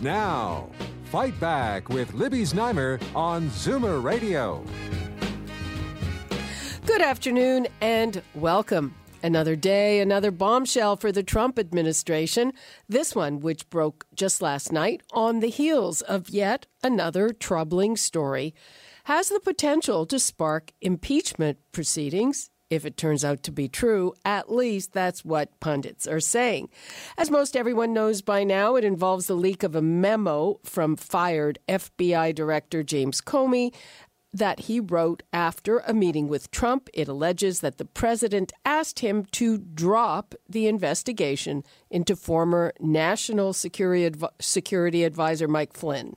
Now, Fight Back with Libby Znaimer on Zoomer Radio. Good afternoon and welcome. Another day, another bombshell for the Trump administration. This one, which broke just last night on the heels of yet another troubling story, has the potential to spark impeachment proceedings if it turns out to be true, at least that's what pundits are saying. As most everyone knows by now, it involves the leak of a memo from fired FBI Director James Comey that he wrote after a meeting with Trump. It alleges that the president asked him to drop the investigation into former National Security, Adv- Security Advisor Mike Flynn.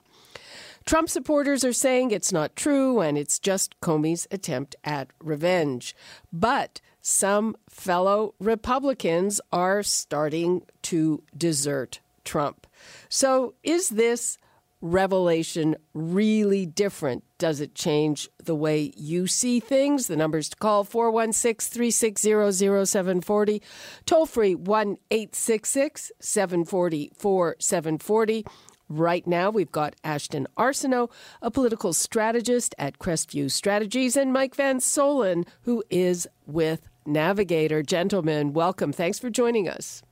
Trump supporters are saying it's not true and it's just Comey's attempt at revenge. But some fellow Republicans are starting to desert Trump. So is this revelation really different? Does it change the way you see things? The numbers to call 416 360 0740, toll free 1 866 740 4740. Right now, we've got Ashton Arsenault, a political strategist at Crestview Strategies, and Mike Van Soelen, who is with Navigator. Gentlemen, welcome. Thanks for joining us.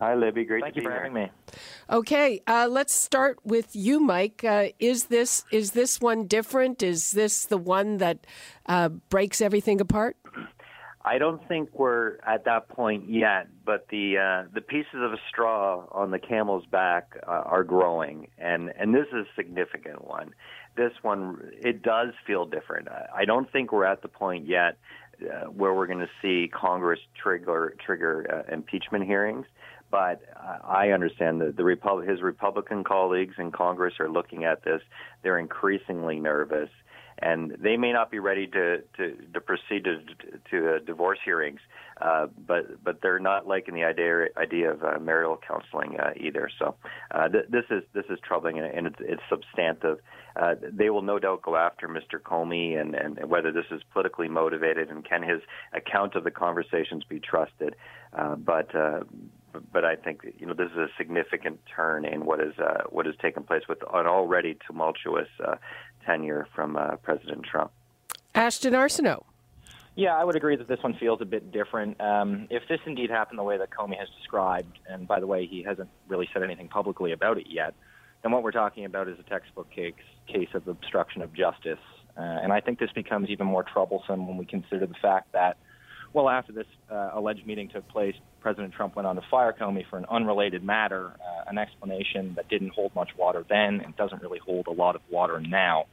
Hi, Libby. Great Thank to you be for having me. Okay, uh, let's start with you, Mike. Uh, is this is this one different? Is this the one that uh, breaks everything apart? I don't think we're at that point yet, but the uh, the pieces of a straw on the camel's back uh, are growing, and and this is a significant one. This one it does feel different. I don't think we're at the point yet uh, where we're going to see Congress trigger trigger uh, impeachment hearings. But I understand that the Repub- his Republican colleagues in Congress are looking at this. They're increasingly nervous and they may not be ready to to, to proceed to to uh, divorce hearings, uh, but but they're not liking the idea idea of uh, marital counseling uh, either. So uh, th- this is this is troubling and, it's, it's substantive. Uh, they will no doubt go after Mr. Comey and, and whether this is politically motivated and can his account of the conversations be trusted. But but I think you know this is a significant turn in what is uh, what has taken place with an already tumultuous uh, tenure from uh, President Trump. Ashton Arsenault. Yeah, I would agree that this one feels a bit different. Um, if this indeed happened the way that Comey has described, and by the way, he hasn't really said anything publicly about it yet, then what we're talking about is a textbook case, case of obstruction of justice. Uh, and I think this becomes even more troublesome when we consider the fact that, well, after this uh, alleged meeting took place, President Trump went on to fire Comey for an unrelated matter, uh, an explanation that didn't hold much water then and doesn't really hold a lot of water now.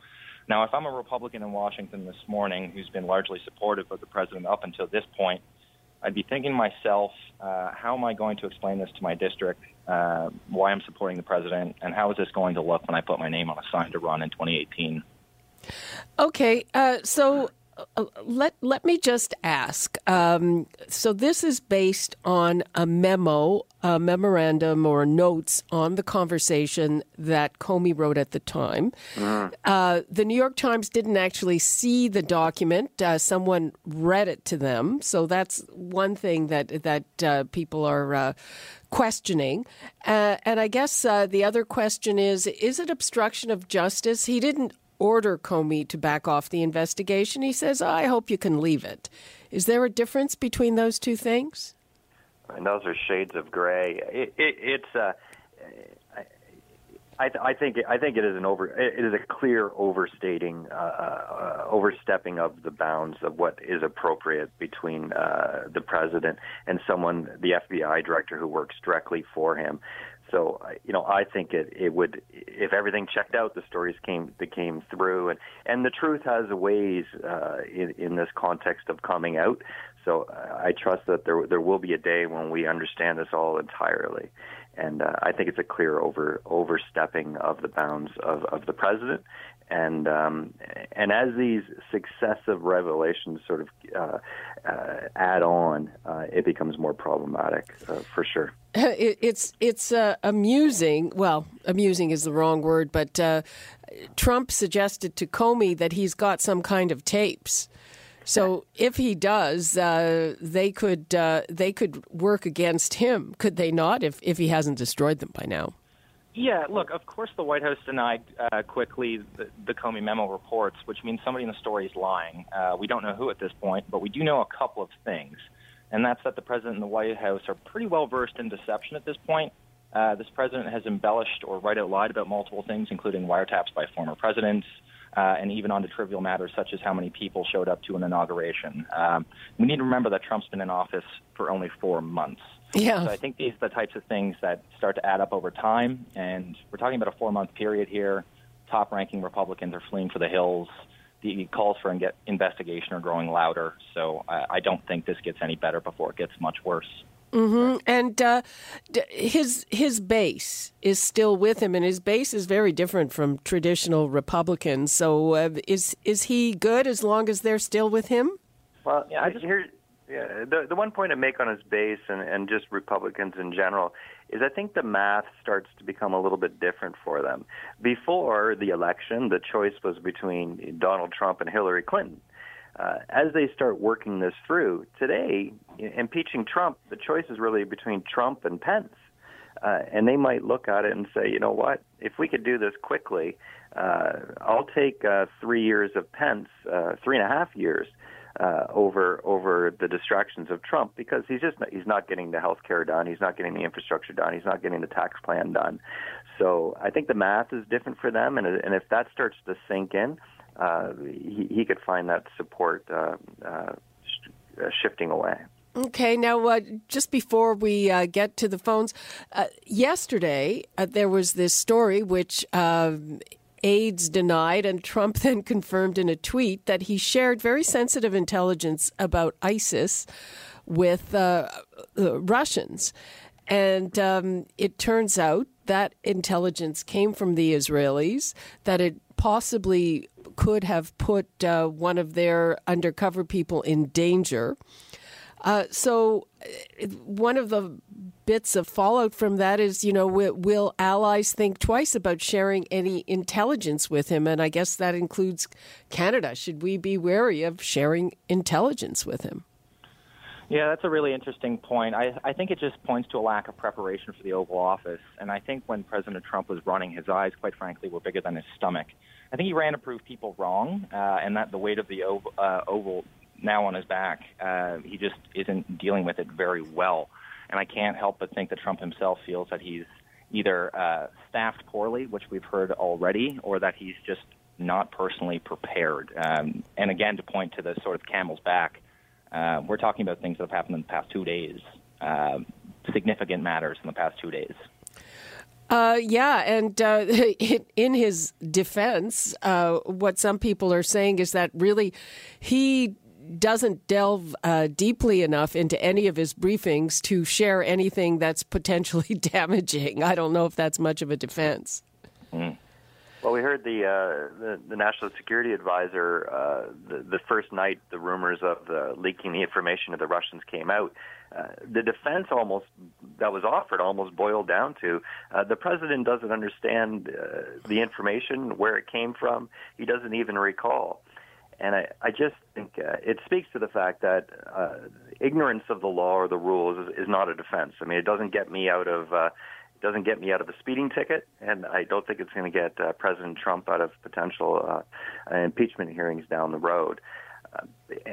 Now, if I'm a Republican in Washington this morning who's been largely supportive of the president up until this point, I'd be thinking myself, uh, how am I going to explain this to my district, uh, why I'm supporting the president, and how is this going to look when I put my name on a sign to run in 2018? Okay, uh, so let let me just ask. Um, so this is based on a memo, a memorandum, or notes on the conversation that Comey wrote at the time. Uh, the New York Times didn't actually see the document. Uh, someone read it to them, so that's one thing that that uh, people are. Uh, questioning. Uh, and I guess uh, the other question is is it obstruction of justice? He didn't order Comey to back off the investigation. He says, I hope you can leave it. Is there a difference between those two things? And those are shades of gray. It, it, it's uh, I, I think I think it is an over it is a clear overstating uh, uh, overstepping of the bounds of what is appropriate between uh, the president and someone the FBI director who works directly for him. So you know I think it it would if everything checked out the stories came that came through and and the truth has ways uh, in in this context of coming out. So I trust that there there will be a day when we understand this all entirely. and uh, I think it's a clear over overstepping of the bounds of, of the president. And um, and as these successive revelations sort of uh, uh, add on, uh, it becomes more problematic uh, for sure. It, it's it's uh, amusing. Well, amusing is the wrong word, but uh, Trump suggested to Comey that he's got some kind of tapes so if he does, uh, they could they could work against him, could they not? If if he hasn't destroyed them by now. Yeah, look, of course the White House denied uh, quickly the, the Comey memo reports, which means somebody in the story is lying. Uh, we don't know who at this point, but we do know a couple of things, and that's that the president and the White House are pretty well versed in deception at this point. Uh, this president has embellished or right out lied about multiple things, including wiretaps by former presidents, uh, and even on to trivial matters such as how many people showed up to an inauguration. Um, we need to remember that Trump's been in office for only four months. Yeah. So I think these are the types of things that start to add up over time, and we're talking about a four-month period here. Top-ranking Republicans are fleeing for the hills. The calls for investigation are growing louder. So I, I don't think this gets any better before it gets much worse. Mm-hmm. And uh, his his base is still with him, and his base is very different from traditional Republicans. So, uh, is is he good as long as they're still with him? Well, yeah, I just hear. Yeah, the the one point I make on his base and, and just Republicans in general is I think the math starts to become a little bit different for them. Before the election, the choice was between Donald Trump and Hillary Clinton uh, as they start working this through today, impeaching Trump, the choice is really between Trump and Pence. Uh, and they might look at it and say, you know what, if we could do this quickly, uh, I'll take uh, three years of Pence, uh, three and a half years uh, over over the distractions of Trump because he's just not, he's not getting the health care done, he's not getting the infrastructure done, he's not getting the tax plan done. So I think the math is different for them, and and if that starts to sink in, uh, he, he could find that support uh, uh, sh- shifting away. Okay, now uh, just before we uh, get to the phones, uh, yesterday there was this story which aides denied, and Trump then confirmed in a tweet that he shared very sensitive intelligence about ISIS with Russians. And um, it turns out that intelligence came from the Israelis, that it possibly could have put uh, one of their undercover people in danger. Uh, so, uh, one of the bits of fallout from that is, you know, will, allies think twice about sharing any intelligence with him? And I guess that includes Canada. Should we be wary of sharing intelligence with him? Yeah, that's a really interesting point. I, I think it just points to a lack of preparation for the Oval Office. And I think when President Trump was running, his eyes, quite frankly, were bigger than his stomach. I think he ran to prove people wrong, uh, and that the weight of the uh, Oval now on his back, uh, he just isn't dealing with it very well. And I can't help but think that Trump himself feels that he's either uh, staffed poorly, which we've heard already, or that he's just not personally prepared. Um, and again, to point to the sort of camel's back, uh, we're talking about things that have happened in the past two days, uh, significant matters in the past two days. Uh, yeah, and uh, in his defense, uh, what some people are saying is that really he doesn't delve uh, deeply enough into any of his briefings to share anything that's potentially damaging. I don't know if that's much of a defense. Mm. Well, we heard the uh, the, the, national security advisor uh, the, the first night the rumors of the leaking the information of the Russians came out uh, the defense almost that was offered almost boiled down to uh, the president doesn't understand uh, the information where it came from. He doesn't even recall. And I, I just think uh, it speaks to the fact that uh, ignorance of the law or the rules is, is not a defense. I mean, it doesn't get me out of uh, doesn't get me out of a speeding ticket, and I don't think it's going to get uh, President Trump out of potential uh, impeachment hearings down the road. Uh,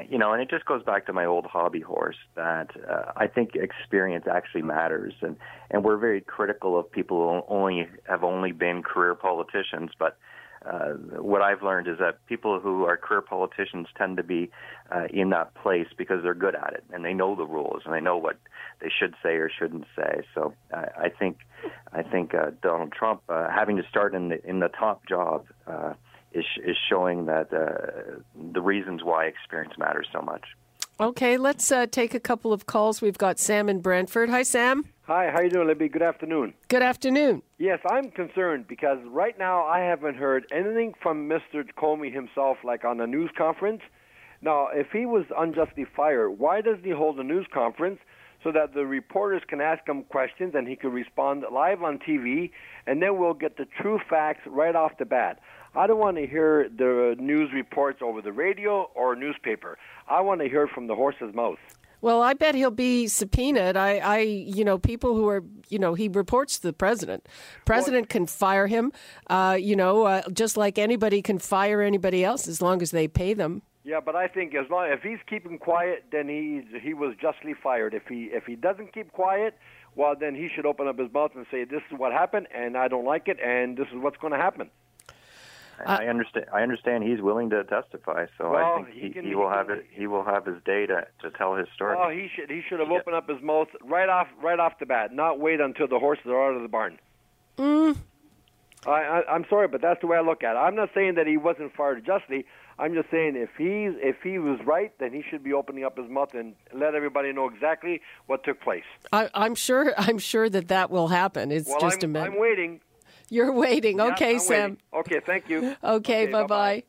you know, and it just goes back to my old hobby horse that uh, I think experience actually matters, and and we're very critical of people who only have only been career politicians, but. Uh, what I've learned is that people who are career politicians tend to be uh, in that place because they're good at it and they know the rules and they know what they should say or shouldn't say. So I think I think uh, Donald Trump uh, having to start in the in the top job uh, is is showing that uh, the reasons why experience matters so much. Okay, let's uh, take a couple of calls. We've got Sam in Brantford. Hi, Sam. Hi, how you doing, Libby? Good afternoon. Good afternoon. Yes, I'm concerned because right now I haven't heard anything from Mr. Comey himself, like on a news conference. Now, if he was unjustly fired, why doesn't he hold a news conference so that the reporters can ask him questions and he can respond live on TV, and then we'll get the true facts right off the bat. I don't want to hear the news reports over the radio or newspaper. I want to hear it from the horse's mouth. Well, I bet he'll be subpoenaed. I, I, you know, people who are, you know, he reports to the president. President can fire him, uh, you know, uh, just like anybody can fire anybody else as long as they pay them. Yeah, but I think as long if he's keeping quiet, then he's he was justly fired. If he if he doesn't keep quiet, well, then he should open up his mouth and say, "This is what happened, and I don't like it, and this is what's going to happen." I understand. I understand he's willing to testify, so Well, I think he he, can- he will he have it. He will have his day to, to tell his story. Oh, he should he should have opened up his mouth right off right off the bat, not wait until the horses are out of the barn. Mm. I, I I'm sorry, but that's the way I look at it. I'm not saying that he wasn't fired justly. I'm just saying if he's if he was right, then he should be opening up his mouth and let everybody know exactly what took place. I, I'm sure. I'm sure that that will happen. It's Well, just I'm, a minute. I'm waiting. You're waiting. Yeah, Okay, I'm Sam. waiting. Okay, thank you. Okay, bye bye-bye.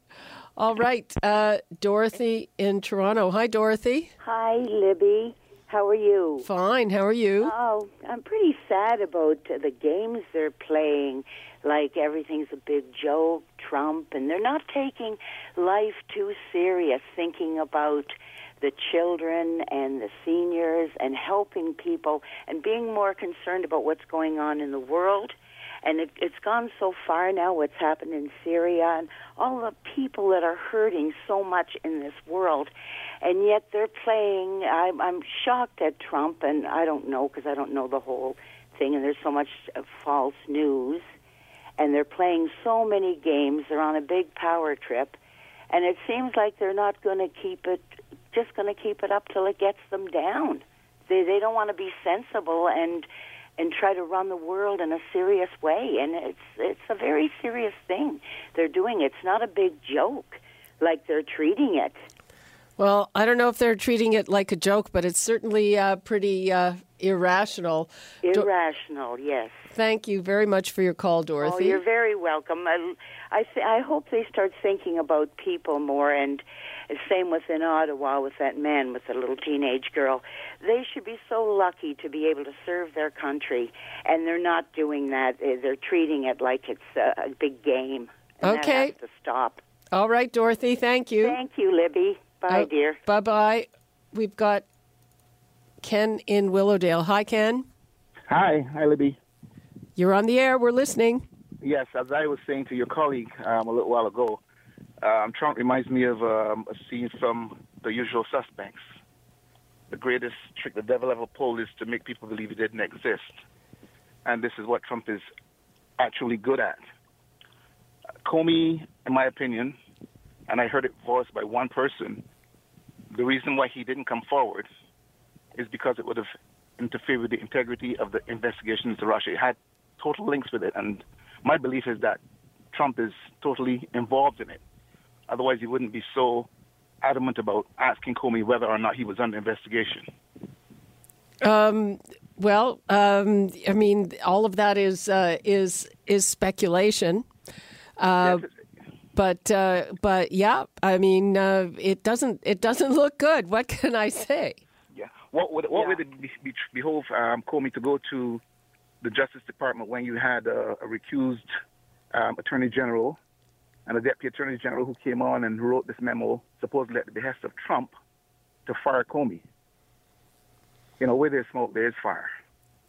All right, uh, Dorothy in Toronto. Hi, Dorothy. Hi, Libby. How are you? Fine. How are you? Oh, I'm pretty sad about the games they're playing. Like everything's a big joke, Trump, and they're not taking life too serious, thinking about the children and the seniors and helping people and being more concerned about what's going on in the world. And it, it's gone so far now, what's happened in Syria and all the people that are hurting so much in this world. And yet they're playing. I'm, I'm shocked at Trump, and I don't know because I don't know the whole thing, and there's so much uh, false news. And they're playing so many games. They're on a big power trip. And it seems like they're not going to keep it, just going to keep it up till it gets them down. They, they don't want to be sensible and and try to run the world in a serious way. And it's it's a very serious thing they're doing. It's not a big joke like they're treating it. Well, I don't know if they're treating it like a joke, but it's certainly uh, pretty uh, irrational. Do- Irrational, yes. Thank you very much for your call, Oh, Dorothy. you're very welcome. I I, th- I hope they start thinking about people more. And same with in Ottawa with that man with the little teenage girl. They should be so lucky to be able to serve their country, and they're not doing that. They're treating it like it's a, a big game. And Okay. that has to stop. All right, Dorothy. Thank you. Thank you, Libby. Bye, uh, dear. Bye bye. We've got Ken in Willowdale. Hi, Ken. Hi, hi, Libby. You're on the air. We're listening. Yes, as I was saying to your colleague um, a little while ago, um, Trump reminds me of um, a scene from The Usual Suspects. The greatest trick the devil ever pulled is to make people believe he didn't exist. And this is what Trump is actually good at. Comey, in my opinion, and I heard it voiced by one person, the reason why he didn't come forward is because it would have interfered with the integrity of the investigation into Russia. It had total links with it, and my belief is that Trump is totally involved in it. Otherwise, he wouldn't be so adamant about asking Comey whether or not he was under investigation. Um, well, um, I mean, all of that is uh, is is speculation. Uh, Yes, but uh, but yeah, I mean, uh, it doesn't it doesn't look good. What can I say? Yeah. What would what would it be, be, behove um, Comey to go to the Justice Department when you had a, a recused um, Attorney General and a Deputy Attorney General who came on and wrote this memo supposedly at the behest of Trump to fire Comey? You know, where there's smoke, there's fire.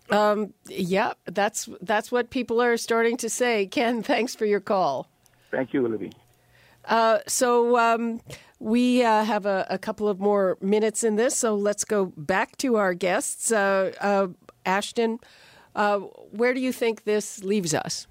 Um, yeah, that's that's what people are starting to say. Ken, thanks for your call. Thank you, Olivia. Uh, so um, we uh, have a, a couple of more minutes in this, so let's go back to our guests. Uh, uh, Ashton, uh, where do you think this leaves us?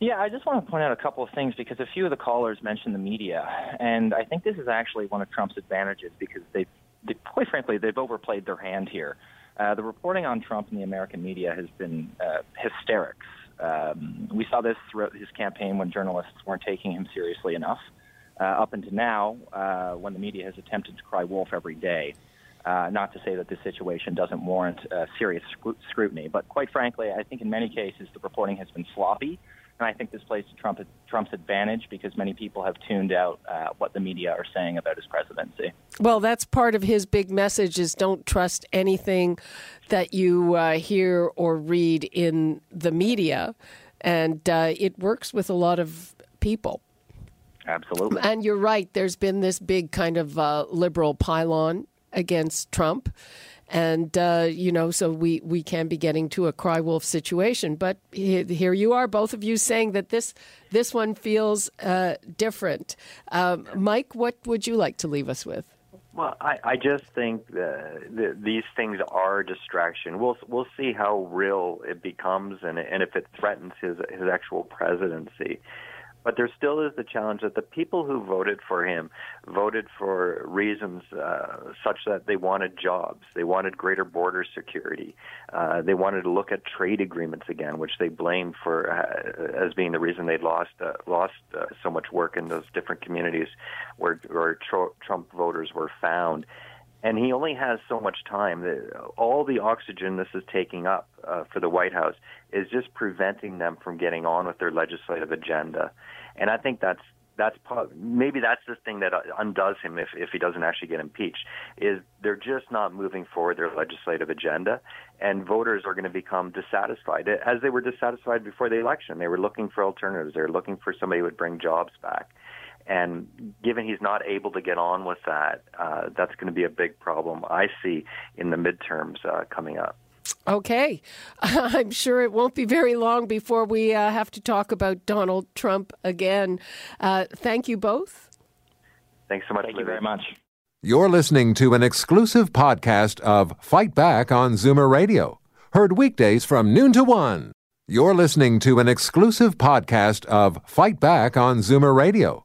Yeah, I just want to point out a couple of things because a few of the callers mentioned the media, and I think this is actually one of Trump's advantages because they, they quite frankly, they've overplayed their hand here. Uh, the reporting on Trump in the American media has been uh, hysterics. Um, we saw this throughout his campaign when journalists weren't taking him seriously enough. Uh, up until now, uh, when the media has attempted to cry wolf every day. Uh, not to say that this situation doesn't warrant uh, serious scrutiny, but quite frankly, I think in many cases the reporting has been sloppy, and I think this plays to Trump, Trump's advantage because many people have tuned out uh, what the media are saying about his presidency. Well, that's part of his big message: is don't trust anything that you uh, hear or read in the media, and uh, it works with a lot of people. Absolutely. And you're right. There's been this big kind of uh, liberal pylon against Trump. And, uh, you know, so we, we can be getting to a cry wolf situation. But here you are, both of you saying that this, this one feels uh, different. Um, Mike, what would you like to leave us with? Well, I, I just think that these things are a distraction. We'll we'll see how real it becomes, and and if it threatens his his actual presidency. But there still is the challenge that the people who voted for him voted for reasons uh, such that they wanted jobs, they wanted greater border security, uh, they wanted to look at trade agreements again, which they blamed for uh, as being the reason they'd lost uh, lost uh, so much work in those different communities where, where Trump voters were found and he only has so much time. All the oxygen this is taking up uh, for the White House is just preventing them from getting on with their legislative agenda. And I think that's that's maybe that's the thing that undoes him if if he doesn't actually get impeached is they're just not moving forward their legislative agenda and voters are going to become dissatisfied as they were dissatisfied before the election they were looking for alternatives they were looking for somebody who would bring jobs back and given he's not able to get on with that, uh, that's going to be a big problem I see in the midterms uh, coming up. Okay. I'm sure it won't be very long before we uh, have to talk about Donald Trump again. Uh, thank you both. Thanks so much. Thank you very much. You're listening to an exclusive podcast of Fight Back on Zoomer Radio, heard weekdays from noon to one. You're listening to an exclusive podcast of Fight Back on Zoomer Radio